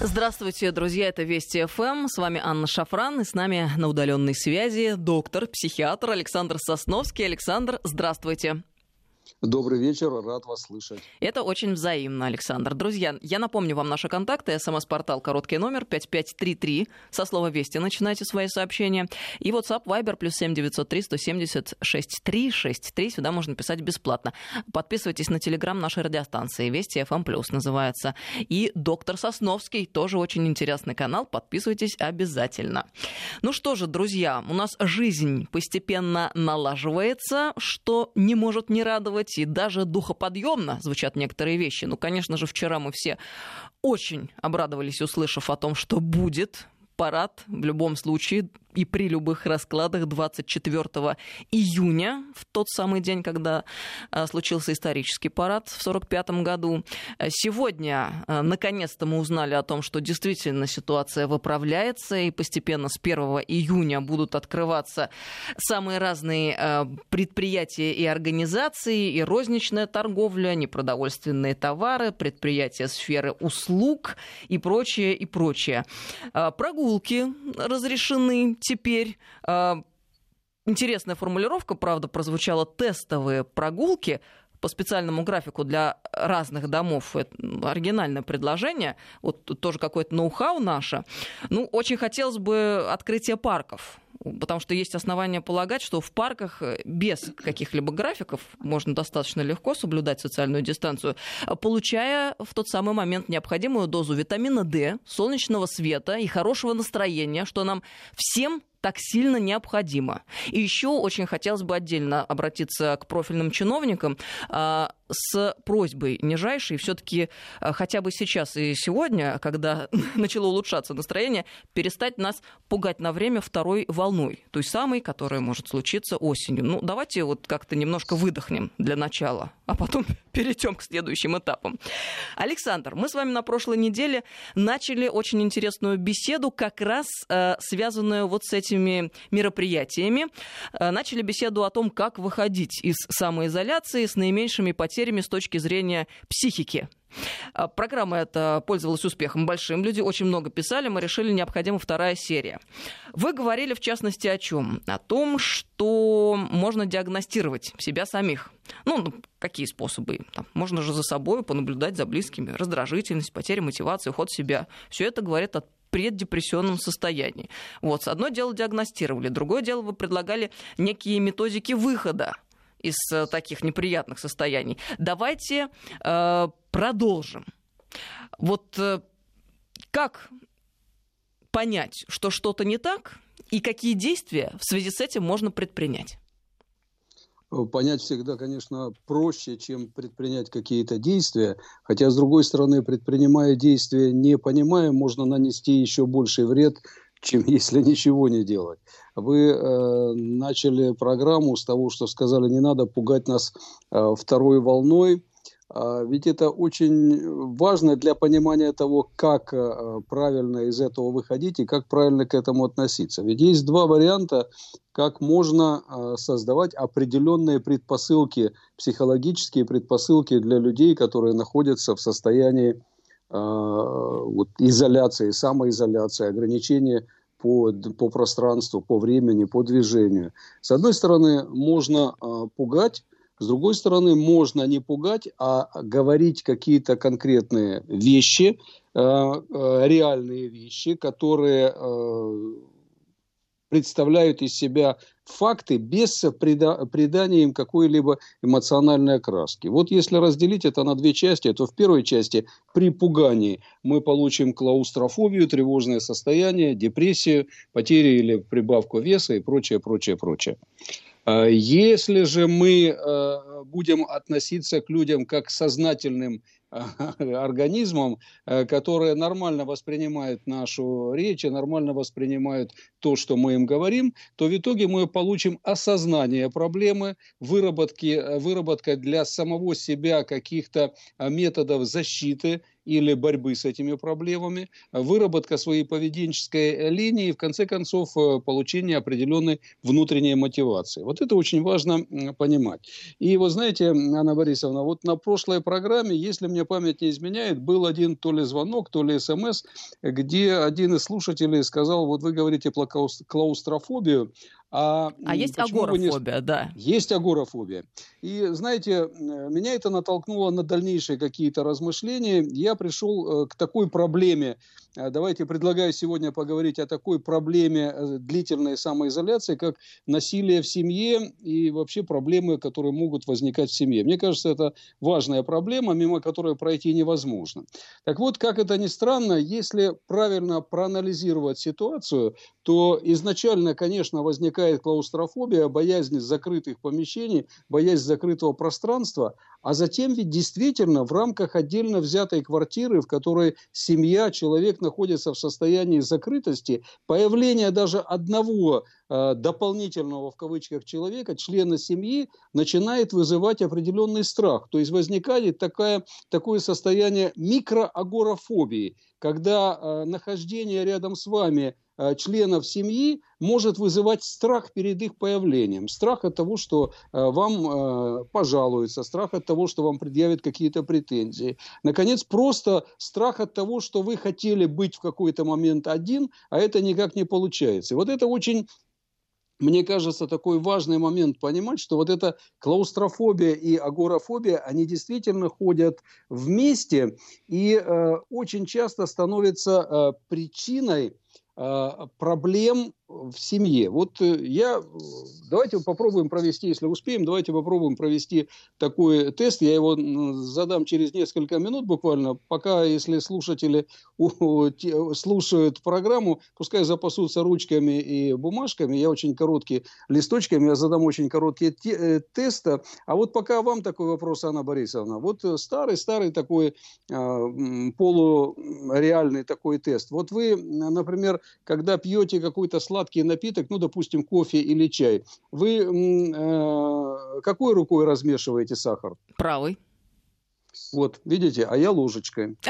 Здравствуйте, друзья, это Вести ФМ. С вами Анна Шафран, и с нами на удаленной связи доктор, психиатр Александр Сосновский. Александр, здравствуйте. Добрый вечер, рад вас слышать. Это очень взаимно, Александр. Друзья, я напомню вам наши контакты. СМС-портал короткий номер 5533. Со слова «Вести» начинайте свои сообщения. И WhatsApp Viber плюс 7903 170 6363. Сюда можно писать бесплатно. Подписывайтесь на телеграм нашей радиостанции. Вести FM плюс называется. И доктор Сосновский, тоже очень интересный канал. Подписывайтесь обязательно. Ну что же, друзья, у нас жизнь постепенно налаживается, что не может не радовать и даже духоподъемно звучат некоторые вещи. Ну, конечно же, вчера мы все очень обрадовались, услышав о том, что будет парад в любом случае и при любых раскладах 24 июня, в тот самый день, когда а, случился исторический парад в 1945 году. Сегодня, а, наконец-то, мы узнали о том, что действительно ситуация выправляется, и постепенно с 1 июня будут открываться самые разные а, предприятия и организации, и розничная торговля, непродовольственные товары, предприятия сферы услуг и прочее, и прочее. Прогулки разрешены, теперь э, интересная формулировка, правда, прозвучала тестовые прогулки по специальному графику для разных домов. Это оригинальное предложение. Вот тоже какое-то ноу-хау наше. Ну, очень хотелось бы открытия парков потому что есть основания полагать, что в парках э, без каких-либо графиков можно достаточно легко соблюдать социальную дистанцию, получая в тот самый момент необходимую дозу витамина D, солнечного света и хорошего настроения, что нам всем так сильно необходимо. И еще очень хотелось бы отдельно обратиться к профильным чиновникам а, с просьбой нижайшей все-таки а, хотя бы сейчас и сегодня, когда начало улучшаться настроение, перестать нас пугать на время второй волной, той самой, которая может случиться осенью. Ну, давайте вот как-то немножко выдохнем для начала, а потом перейдем к следующим этапам. Александр, мы с вами на прошлой неделе начали очень интересную беседу, как раз э, связанную вот с этими мероприятиями. Э, начали беседу о том, как выходить из самоизоляции с наименьшими потерями с точки зрения психики. А, программа эта пользовалась успехом большим. Люди очень много писали, мы решили, необходима вторая серия. Вы говорили, в частности, о чем? О том, что можно диагностировать себя самих. Ну, ну какие способы? Там, можно же за собой понаблюдать за близкими. Раздражительность, потеря мотивации, уход в себя. Все это говорит о преддепрессионном состоянии. Вот, одно дело диагностировали, другое дело вы предлагали некие методики выхода из э, таких неприятных состояний. Давайте э, продолжим. Вот э, как понять, что что-то не так, и какие действия в связи с этим можно предпринять? понять всегда, конечно, проще, чем предпринять какие-то действия. Хотя, с другой стороны, предпринимая действия, не понимая, можно нанести еще больший вред, чем если ничего не делать. Вы э, начали программу с того, что сказали, не надо пугать нас э, второй волной. А, ведь это очень важно для понимания того, как э, правильно из этого выходить и как правильно к этому относиться. Ведь есть два варианта, как можно э, создавать определенные предпосылки, психологические предпосылки для людей, которые находятся в состоянии вот, изоляции, самоизоляции, ограничения по, по пространству, по времени, по движению. С одной стороны, можно пугать, с другой стороны, можно не пугать, а говорить какие-то конкретные вещи, э, э, реальные вещи, которые э, представляют из себя факты без придания им какой-либо эмоциональной окраски. Вот если разделить это на две части, то в первой части при пугании мы получим клаустрофобию, тревожное состояние, депрессию, потери или прибавку веса и прочее, прочее, прочее. А если же мы э, будем относиться к людям как к сознательным э, организмам, э, которые нормально воспринимают нашу речь и нормально воспринимают то, что мы им говорим, то в итоге мы получим осознание проблемы, выработки, выработка для самого себя каких-то методов защиты или борьбы с этими проблемами, выработка своей поведенческой линии и, в конце концов, э, получение определенной внутренней мотивации. Вот это очень важно понимать. И вот знаете, Анна Борисовна, вот на прошлой программе, если мне память не изменяет, был один то ли звонок, то ли смс, где один из слушателей сказал, вот вы говорите про клаустрофобию, а, а есть агорафобия, не... да. Есть агорафобия. И, знаете, меня это натолкнуло на дальнейшие какие-то размышления. Я пришел э, к такой проблеме. Э, давайте предлагаю сегодня поговорить о такой проблеме э, длительной самоизоляции, как насилие в семье и вообще проблемы, которые могут возникать в семье. Мне кажется, это важная проблема, мимо которой пройти невозможно. Так вот, как это ни странно, если правильно проанализировать ситуацию, то изначально, конечно, возникает клаустрофобия, боязнь закрытых помещений, боязнь закрытого пространства, а затем ведь действительно в рамках отдельно взятой квартиры, в которой семья, человек находится в состоянии закрытости, появление даже одного э, дополнительного в кавычках человека, члена семьи, начинает вызывать определенный страх. То есть возникает такая, такое состояние микроагорафобии, когда э, нахождение рядом с вами членов семьи может вызывать страх перед их появлением. Страх от того, что э, вам э, пожалуются, страх от того, что вам предъявят какие-то претензии. Наконец, просто страх от того, что вы хотели быть в какой-то момент один, а это никак не получается. вот это очень мне кажется, такой важный момент понимать, что вот эта клаустрофобия и агорафобия, они действительно ходят вместе и э, очень часто становятся э, причиной э, проблем в семье. Вот э, я, давайте попробуем провести, если успеем, давайте попробуем провести такой тест. Я его задам через несколько минут буквально. Пока, если слушатели слушают программу, пускай запасутся ручками и бумажками. Я очень короткие листочками, я задам очень короткие э, тесты. А вот пока вам такой вопрос, Анна Борисовна. Вот старый-старый такой а, полуреальный такой тест. Вот вы, например, когда пьете какой-то сладкий сладкий напиток, ну, допустим, кофе или чай, вы э, какой рукой размешиваете сахар? Правой. Вот, видите, а я ложечкой.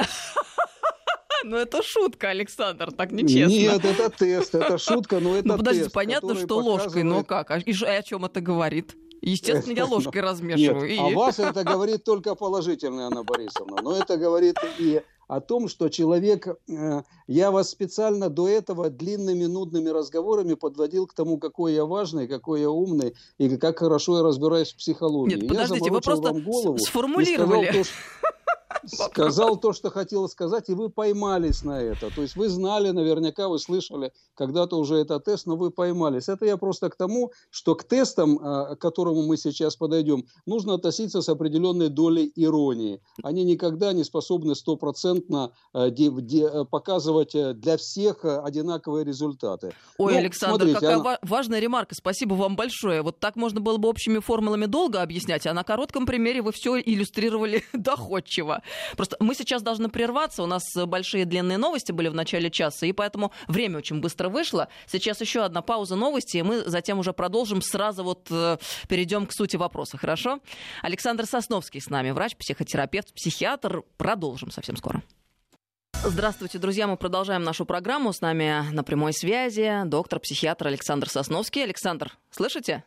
Ну, это шутка, Александр, так нечестно. Нет, это тест, это шутка, но это Ну, подождите, понятно, что ложкой, но как? А, и о чем это говорит? Естественно, я ложкой размешиваю. Нет, и... А вас это говорит только положительно, Анна Борисовна. Но это говорит и о том, что человек, э, я вас специально до этого длинными нудными разговорами подводил к тому, какой я важный, какой я умный и как хорошо я разбираюсь в психологии. Нет, подождите, вы просто голову сформулировали. Сказал, сказал то, что хотел сказать, и вы поймались на это. То есть вы знали, наверняка вы слышали когда-то уже этот тест, но вы поймались. Это я просто к тому, что к тестам, а, к которому мы сейчас подойдем, нужно относиться с определенной долей иронии. Они никогда не способны стопроцентно а, показывать э, для всех одинаковые результаты. Ой, ну, Александр, смотрите, какая она... важная ремарка. Спасибо вам большое. Вот так можно было бы общими формулами долго объяснять, а на коротком примере вы все иллюстрировали доходчиво. Просто мы сейчас должны прерваться. У нас большие длинные новости были в начале часа, и поэтому время очень быстро вышло. Сейчас еще одна пауза новости, и мы затем уже продолжим. Сразу вот э, перейдем к сути вопроса, хорошо? Александр Сосновский с нами, врач, психотерапевт, психиатр. Продолжим совсем скоро. Здравствуйте, друзья. Мы продолжаем нашу программу. С нами на прямой связи доктор-психиатр Александр Сосновский. Александр, слышите?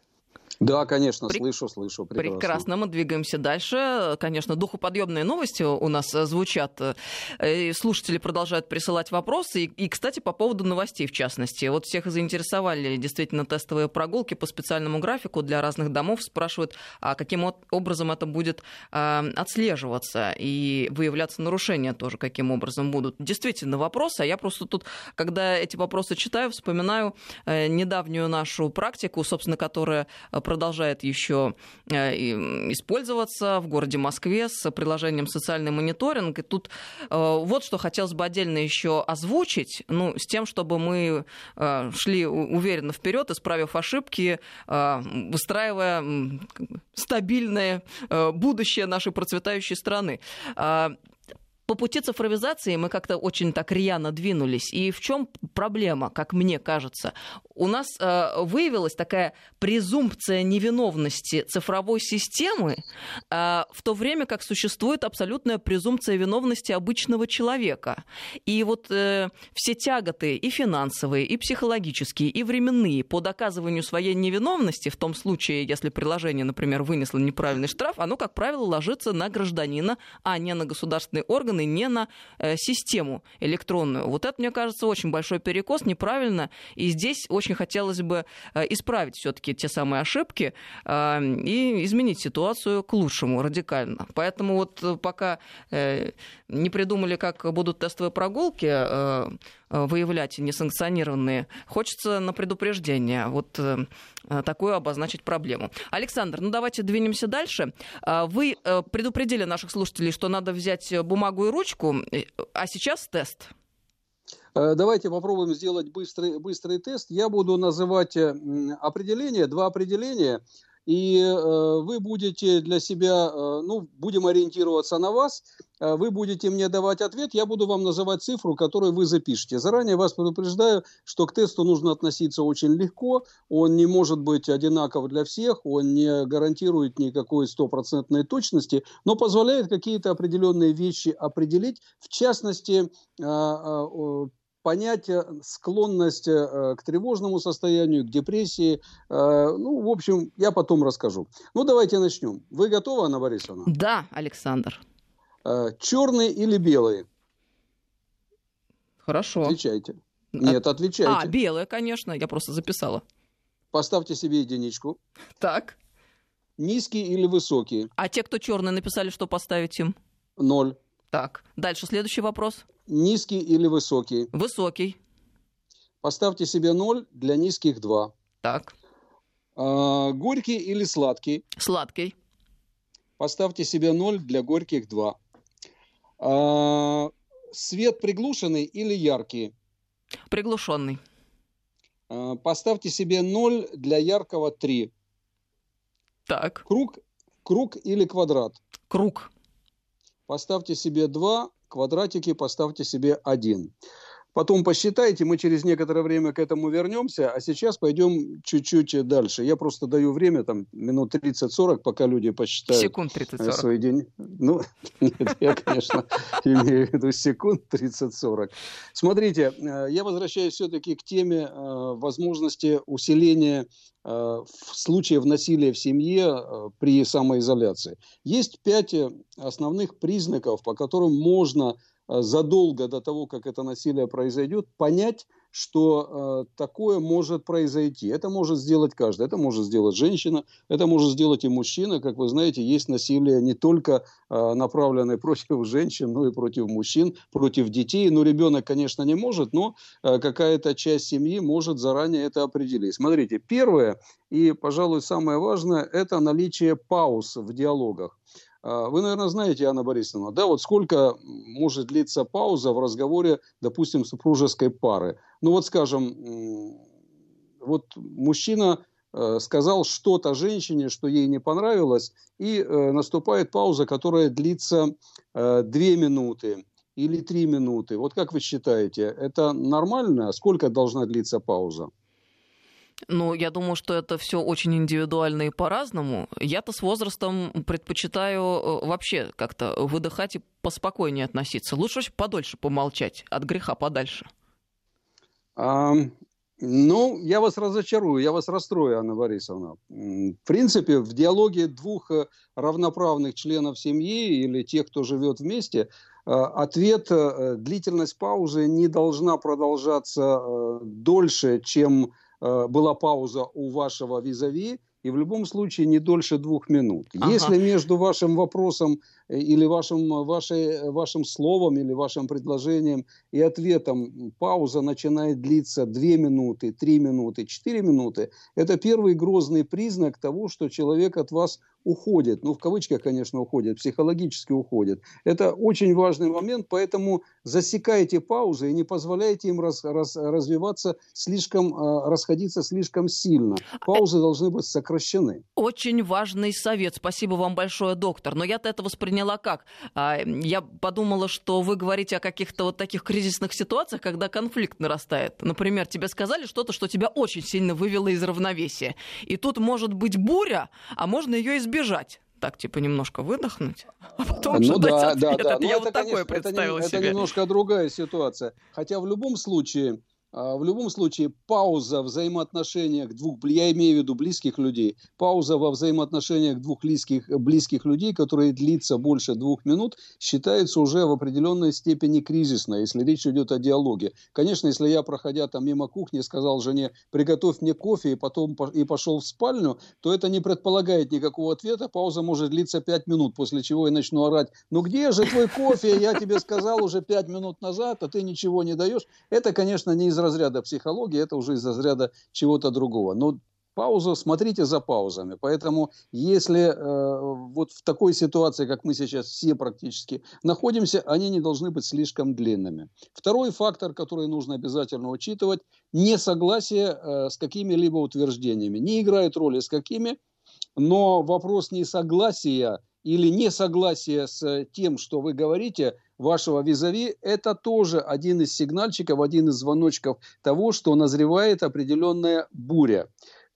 Да, конечно, При... слышу, слышу. Прекрасно. прекрасно, мы двигаемся дальше. Конечно, духоподъемные новости у нас э, звучат. Э, слушатели продолжают присылать вопросы. И, и, кстати, по поводу новостей, в частности. Вот всех заинтересовали действительно тестовые прогулки по специальному графику для разных домов. Спрашивают, а каким образом это будет а, отслеживаться и выявляться нарушения тоже, каким образом будут. Действительно вопрос, а я просто тут, когда эти вопросы читаю, вспоминаю э, недавнюю нашу практику, собственно, которая продолжает еще э, использоваться в городе Москве с приложением «Социальный мониторинг». И тут э, вот что хотелось бы отдельно еще озвучить, ну, с тем, чтобы мы э, шли уверенно вперед, исправив ошибки, выстраивая стабильное будущее нашей процветающей страны. По пути цифровизации мы как-то очень так рьяно двинулись. И в чем проблема, как мне кажется? У нас э, выявилась такая презумпция невиновности цифровой системы, э, в то время как существует абсолютная презумпция виновности обычного человека. И вот э, все тяготы и финансовые, и психологические, и временные по доказыванию своей невиновности, в том случае, если приложение, например, вынесло неправильный штраф, оно, как правило, ложится на гражданина, а не на государственные органы, не на э, систему электронную. Вот это, мне кажется, очень большой перекос, неправильно. И здесь очень хотелось бы э, исправить все-таки те самые ошибки э, и изменить ситуацию к лучшему радикально. Поэтому вот э, пока не придумали, как будут тестовые прогулки выявлять несанкционированные, хочется на предупреждение вот такую обозначить проблему. Александр, ну давайте двинемся дальше. Вы предупредили наших слушателей, что надо взять бумагу и ручку, а сейчас тест. Давайте попробуем сделать быстрый, быстрый тест. Я буду называть определения, два определения и э, вы будете для себя, э, ну, будем ориентироваться на вас, э, вы будете мне давать ответ, я буду вам называть цифру, которую вы запишете. Заранее вас предупреждаю, что к тесту нужно относиться очень легко, он не может быть одинаков для всех, он не гарантирует никакой стопроцентной точности, но позволяет какие-то определенные вещи определить, в частности, понять склонность э, к тревожному состоянию, к депрессии. Э, ну, в общем, я потом расскажу. Ну, давайте начнем. Вы готовы, Анна Борисовна? Да, Александр. Э, Черный или белый? Хорошо. Отвечайте. Нет, отвечайте. А, белое, конечно, я просто записала. Поставьте себе единичку. Так. Низкий или высокий? А те, кто черный, написали, что поставить им? Ноль. Так, дальше следующий вопрос. Низкий или высокий? Высокий. Поставьте себе 0, для низких 2. Так. А, горький или сладкий? Сладкий. Поставьте себе 0, для горьких 2. А, свет приглушенный или яркий? Приглушенный. А, поставьте себе 0, для яркого 3. Так. Круг, круг или квадрат? Круг. Поставьте себе 2, квадратики поставьте себе 1. Потом посчитайте, мы через некоторое время к этому вернемся, а сейчас пойдем чуть-чуть дальше. Я просто даю время, там, минут 30-40, пока люди посчитают. Секунд 30-40. Свой день. Ну, нет, я, конечно, имею в виду секунд 30-40. Смотрите, э, я возвращаюсь все-таки к теме э, возможности усиления э, случаев насилия в семье при самоизоляции. Есть пять основных признаков, по которым можно Э, задолго до того, как это насилие произойдет, понять, что э, такое может произойти. Это может сделать каждый. Это может сделать женщина, это может сделать и мужчина. Как вы знаете, есть насилие не только э, направленное против женщин, но и против мужчин, против детей. Но ребенок, конечно, не может, но э, какая-то часть семьи может заранее это определить. Смотрите, первое и, пожалуй, самое важное – это наличие пауз в диалогах. А, вы, наверное, знаете, Анна Борисовна, да, вот сколько может длиться пауза в разговоре, допустим, супружеской пары. Ну вот, скажем, вот мужчина э, сказал что-то женщине, что ей не понравилось, и э, наступает пауза, которая длится э, две минуты или три минуты. Вот как вы считаете, это нормально? Сколько должна длиться пауза? Ну, я думаю, что это все очень индивидуально и по-разному. Я-то с возрастом предпочитаю э, вообще как-то выдыхать и поспокойнее относиться. Лучше подольше помолчать, от греха подальше. А, ну, я вас разочарую, я вас расстрою, Анна Борисовна. В принципе, в диалоге двух э, равноправных членов семьи или тех, кто живет вместе, э, ответ, длительность паузы не должна продолжаться дольше, чем была пауза у вашего визави, и в любом случае не дольше двух минут. Ага. Если между вашим вопросом э, или вашим, вашей, вашим словом или вашим предложением и ответом пауза начинает длиться две минуты, три минуты, четыре минуты, это первый грозный признак того, что человек от вас уходит, ну в кавычках, конечно, уходит, психологически уходит. Это очень важный момент, поэтому засекайте паузы и не позволяйте им раз, раз, развиваться слишком, э, расходиться слишком сильно. Паузы должны быть сокращены. Очень важный совет. Спасибо вам большое, доктор. Но я-то это воспринимаю поняла как. А, я подумала, что вы говорите о каких-то вот таких кризисных ситуациях, когда конфликт нарастает. Например, тебе сказали что-то, что тебя очень сильно вывело из равновесия. И тут может быть буря, а можно ее избежать так, типа, немножко выдохнуть, а потом ну, да, да, да. Ну, я это, вот такое представила это, себе. Это немножко другая ситуация. Хотя в любом случае в любом случае пауза в взаимоотношениях двух, я имею в виду близких людей, пауза во взаимоотношениях двух близких, близких людей, которые длится больше двух минут, считается уже в определенной степени кризисной, если речь идет о диалоге. Конечно, если я, проходя там мимо кухни, сказал жене, приготовь мне кофе и потом и пошел в спальню, то это не предполагает никакого ответа, пауза может длиться пять минут, после чего я начну орать, ну где же твой кофе, я тебе сказал уже пять минут назад, а ты ничего не даешь. Это, конечно, не из разряда психологии, это уже из разряда чего-то другого. Но паузу, смотрите за паузами. Поэтому если э, вот в такой ситуации, как мы сейчас все практически находимся, они не должны быть слишком длинными. Второй фактор, который нужно обязательно учитывать, несогласие э, с какими-либо утверждениями. Не играет роли с какими, но вопрос несогласия или несогласия с тем, что вы говорите, вашего визави, это тоже один из сигнальчиков, один из звоночков того, что назревает определенная буря.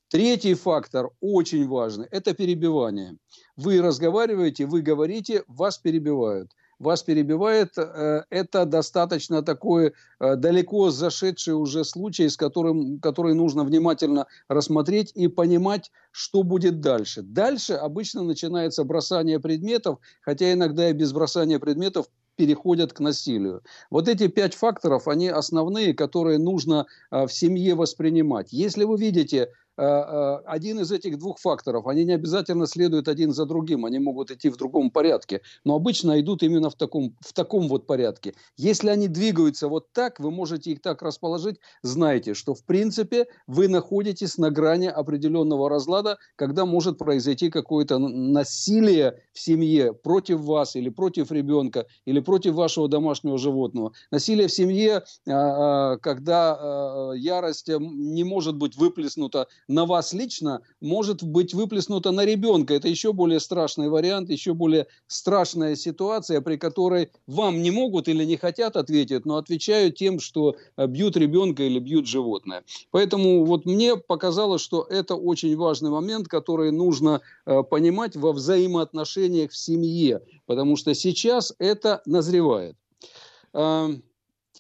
Третий фактор, очень важный, это перебивание. Вы разговариваете, вы говорите, вас перебивают вас перебивает, э, это достаточно такой э, далеко зашедший уже случай, с которым, который нужно внимательно рассмотреть и понимать, что будет дальше. Дальше обычно начинается бросание предметов, хотя иногда и без бросания предметов переходят к насилию. Вот эти пять факторов, они основные, которые нужно э, в семье воспринимать. Если вы видите один из этих двух факторов, они не обязательно следуют один за другим, они могут идти в другом порядке, но обычно идут именно в таком, в таком вот порядке. Если они двигаются вот так, вы можете их так расположить, знайте, что в принципе вы находитесь на грани определенного разлада, когда может произойти какое-то насилие в семье против вас или против ребенка или против вашего домашнего животного. Насилие в семье, э, когда ярость не может быть выплеснута на вас лично может быть выплеснуто на ребенка. Это еще более страшный вариант, еще более страшная ситуация, при которой вам не могут или не хотят ответить, но отвечают тем, что э, бьют ребенка или бьют животное. Поэтому вот мне показалось, что это очень важный момент, который нужно э, понимать во взаимоотношениях в семье, потому что сейчас это назревает.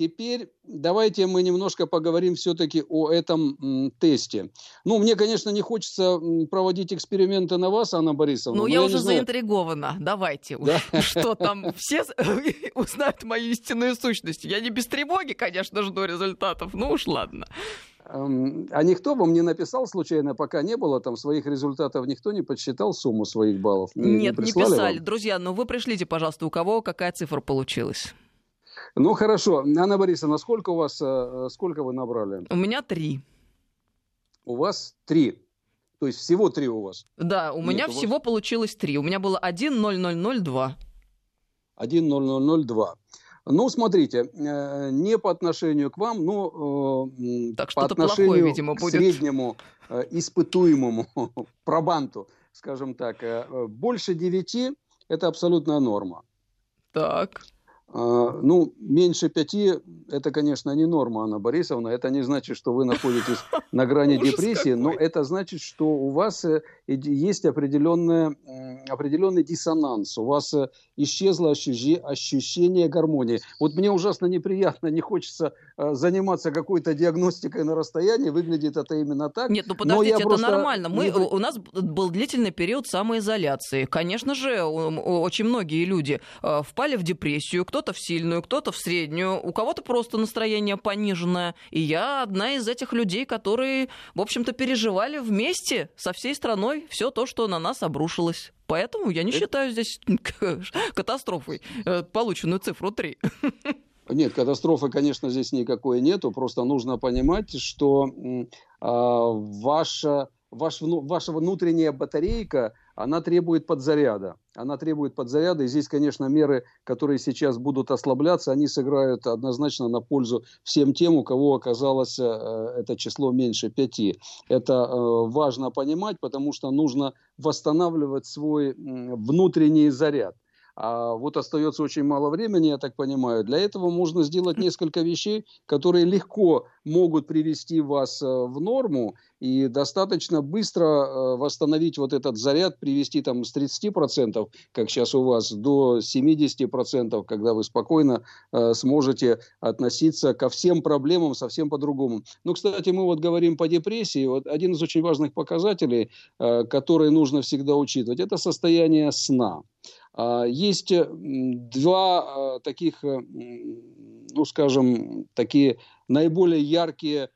Теперь давайте мы немножко поговорим все-таки о этом тесте. Ну, мне, конечно, не хочется проводить эксперименты на вас, Анна Борисовна. Ну, я, я уже заинтригована. Давайте. Да? Что там? Все узнают мою истинную сущность. Я не без тревоги, конечно, жду результатов. Ну уж ладно. А никто вам не написал случайно, пока не было там своих результатов, никто не подсчитал сумму своих баллов? Не, Нет, не, не писали. Вам? Друзья, но ну вы пришлите, пожалуйста, у кого какая цифра получилась. Ну хорошо, Анна Борисовна, сколько у вас, э, сколько вы набрали? У меня три. У вас три. То есть всего три у вас? Да, у Нет, меня у всего вас... получилось три. У меня было 1.0002. 1.0002. Ну, смотрите, э, не по отношению к вам, но э, так по отношению плохое, видимо, будет. к среднему испытуемому пробанту, скажем так, больше девяти – это абсолютная норма. Так. А, ну, меньше пяти – это, конечно, не норма, Анна Борисовна. Это не значит, что вы находитесь на грани депрессии, но это значит, что у вас э, есть определенный диссонанс, у вас э, исчезло ощущение гармонии. Вот мне ужасно неприятно, не хочется э, заниматься какой-то диагностикой на расстоянии, выглядит это именно так. Нет, ну подождите, это нормально. Мы, не... У нас был длительный период самоизоляции. Конечно же, очень многие люди впали в депрессию, кто кто-то в сильную, кто-то в среднюю, у кого-то просто настроение пониженное. И я одна из этих людей, которые, в общем-то, переживали вместе со всей страной все то, что на нас обрушилось. Поэтому я не считаю здесь катастрофой э, полученную цифру 3. Нет, катастрофы, конечно, здесь никакой нету. Просто нужно понимать, что э, ваша, ваш, ваша внутренняя батарейка, она требует подзаряда она требует подзаряда. И здесь, конечно, меры, которые сейчас будут ослабляться, они сыграют однозначно на пользу всем тем, у кого оказалось э, это число меньше пяти. Это э, важно понимать, потому что нужно восстанавливать свой внутренний заряд. А вот остается очень мало времени, я так понимаю. Для этого можно сделать несколько вещей, которые легко могут привести вас э, в норму и достаточно быстро э, восстановить вот этот заряд, привести там с 30%, как сейчас у вас, до 70%, когда вы спокойно э, сможете относиться ко всем проблемам совсем по-другому. Ну, кстати, мы вот говорим по депрессии. Вот один из очень важных показателей, который нужно всегда учитывать, это состояние сна. А, есть э, два а, таких, э, ну скажем, такие наиболее яркие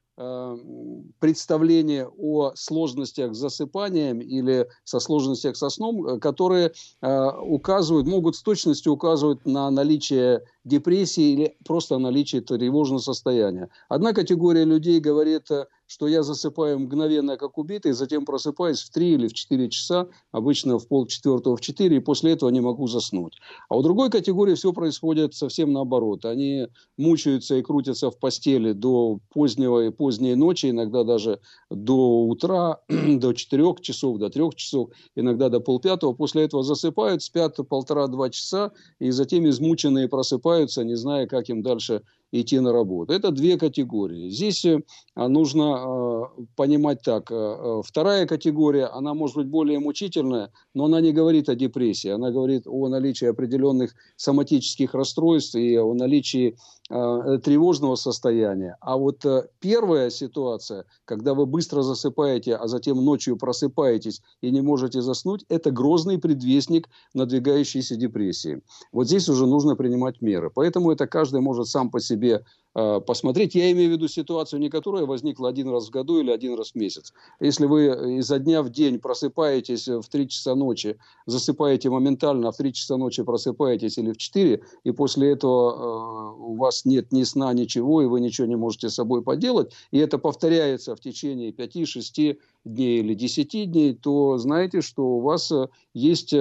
представления о сложностях с засыпанием или со сложностях со сном, э, которые указывают, могут с точностью указывать на наличие депрессии или просто наличие тревожного состояния. Одна категория людей говорит, что я засыпаю мгновенно, как убитый, затем просыпаюсь в 3 или в 4 часа, обычно в полчетвертого в 4, и после этого не могу заснуть. А у другой категории все происходит совсем наоборот. Они мучаются и крутятся в постели до позднего и поздней ночи, иногда даже до утра, до 4 часов, до 3 часов, иногда до полпятого. После этого засыпают, спят полтора-два часа, и затем измученные просыпаются, не зная, как им дальше идти на работу. Это две категории. Здесь э, нужно э, понимать так. Э, вторая категория, она может быть более мучительная, но она не говорит о депрессии. Она говорит о наличии определенных соматических расстройств и о наличии тревожного состояния. А вот первая ситуация, когда вы быстро засыпаете, а затем ночью просыпаетесь и не можете заснуть, это грозный предвестник надвигающейся депрессии. Вот здесь уже нужно принимать меры. Поэтому это каждый может сам по себе себе э, посмотреть. Я имею в виду ситуацию, не которая возникла один раз в году или один раз в месяц. Если вы изо дня в день просыпаетесь в 3 часа ночи, засыпаете моментально, а в 3 часа ночи просыпаетесь или в 4, и после этого э, у вас нет ни сна, ничего, и вы ничего не можете с собой поделать, и это повторяется в течение 5-6 дней или 10 дней, то знаете, что у вас э, есть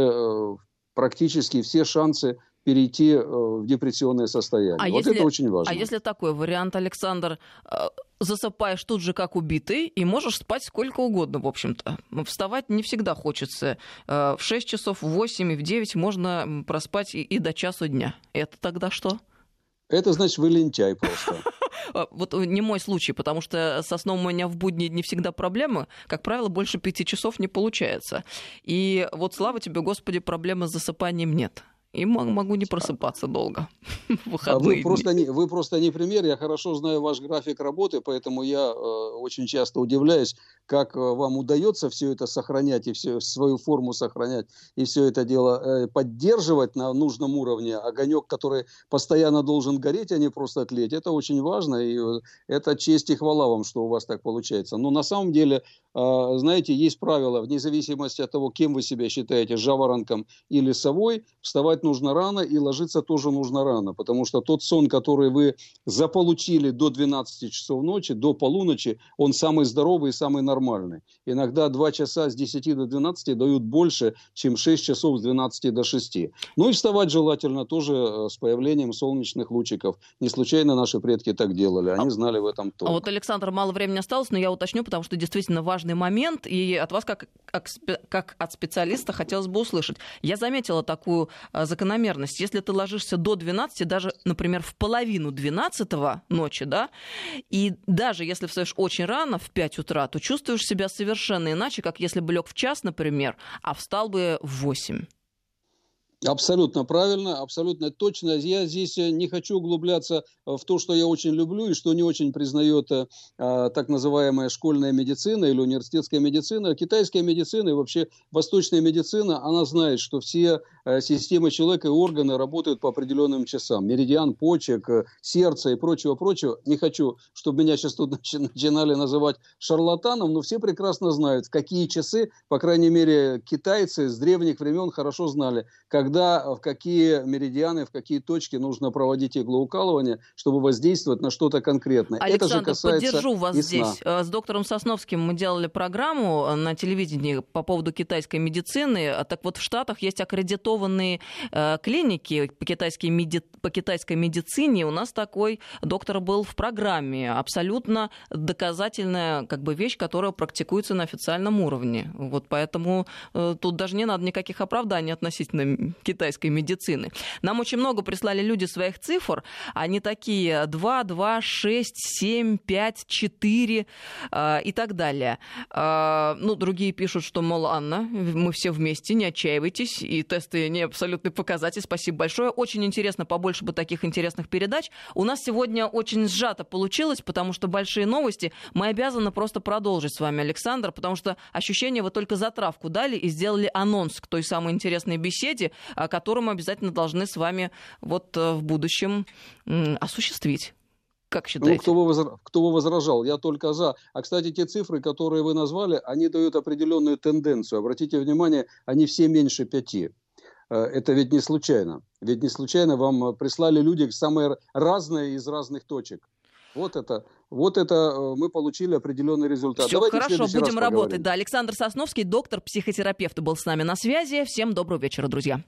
практически все шансы перейти э, в депрессионное состояние. А вот если, это очень важно. А если такой вариант, Александр, э, засыпаешь тут же как убитый и можешь спать сколько угодно, в общем-то. Вставать не всегда хочется. Э, в 6 часов, в 8 и в 9 можно проспать и, и до часу дня. Это тогда что? Это значит, вы лентяй просто. Вот не мой случай, потому что со сном у меня в будни не всегда проблемы. Как правило, больше пяти часов не получается. И вот слава тебе, Господи, проблемы с засыпанием нет и могу не просыпаться долго. А вы просто, не, вы просто не пример. Я хорошо знаю ваш график работы, поэтому я э, очень часто удивляюсь, как э, вам удается все это сохранять и все, свою форму сохранять и все это дело э, поддерживать на нужном уровне. Огонек, который постоянно должен гореть, а не просто тлеть, это очень важно. И э, это честь и хвала вам, что у вас так получается. Но на самом деле, э, знаете, есть правило, вне зависимости от того, кем вы себя считаете, жаворонком или совой, вставать нужно рано и ложиться тоже нужно рано, потому что тот сон, который вы заполучили до 12 часов ночи, до полуночи, он самый здоровый и самый нормальный. Иногда 2 часа с 10 до 12 дают больше, чем 6 часов с 12 до 6. Ну и вставать желательно тоже э, с появлением солнечных лучиков. Не случайно наши предки так делали, они а знали в этом то. А вот, Александр, мало времени осталось, но я уточню, потому что действительно важный момент, и от вас, как, как, как от специалиста, хотелось бы услышать. Я заметила такую э, закономерность. Если ты ложишься до 12, даже, например, в половину 12 ночи, да, и даже если встаешь очень рано, в 5 утра, то чувствуешь себя совершенно иначе, как если бы лег в час, например, а встал бы в 8. Абсолютно правильно, абсолютно точно. Я здесь э, не хочу углубляться в то, что я очень люблю и что не очень признает а, так называемая школьная медицина или университетская медицина. Китайская медицина и вообще восточная медицина, она знает, что все а, системы человека и органы работают по определенным часам. Меридиан почек, сердце и прочего-прочего. Не хочу, чтобы меня сейчас тут начинали называть шарлатаном, но все прекрасно знают, какие часы, по крайней мере, китайцы с древних времен хорошо знали, когда когда, в какие меридианы, в какие точки нужно проводить иглоукалывание, чтобы воздействовать на что-то конкретное. Александр, Это же касается поддержу вас здесь. Э, с доктором Сосновским мы делали программу э, на телевидении по поводу китайской медицины. Так вот, в Штатах есть аккредитованные э, клиники по, китайской меди... по китайской медицине. У нас такой доктор был в программе. Абсолютно доказательная как бы, вещь, которая практикуется на официальном уровне. Вот поэтому тут даже не надо никаких оправданий относительно китайской медицины. Нам очень много прислали люди своих цифр. Они такие 2, 2, 6, 7, 5, 4 э, и так далее. Э, ну, другие пишут, что, мол, Анна, мы все вместе, не отчаивайтесь, и тесты не абсолютный показатель. Спасибо большое. Очень интересно, побольше бы таких интересных передач. У нас сегодня очень сжато получилось, потому что большие новости. Мы обязаны просто продолжить с вами, Александр, потому что ощущение вы только затравку дали и сделали анонс к той самой интересной беседе, которую мы обязательно должны с вами вот э, в будущем осуществить. Как считаете? Ну, кто бы, возра... кто бы возражал? Я только за. А, кстати, те цифры, которые вы назвали, они дают определенную тенденцию. Обратите внимание, они все меньше пяти. Э, это ведь не случайно. Ведь не случайно вам э, прислали люди самые разные из разных точек. Вот это, вот это э, мы получили определенный результат. Все хорошо, будем работать. Да, Александр Сосновский, доктор, психотерапевт, был с нами на связи. Всем доброго вечера, друзья.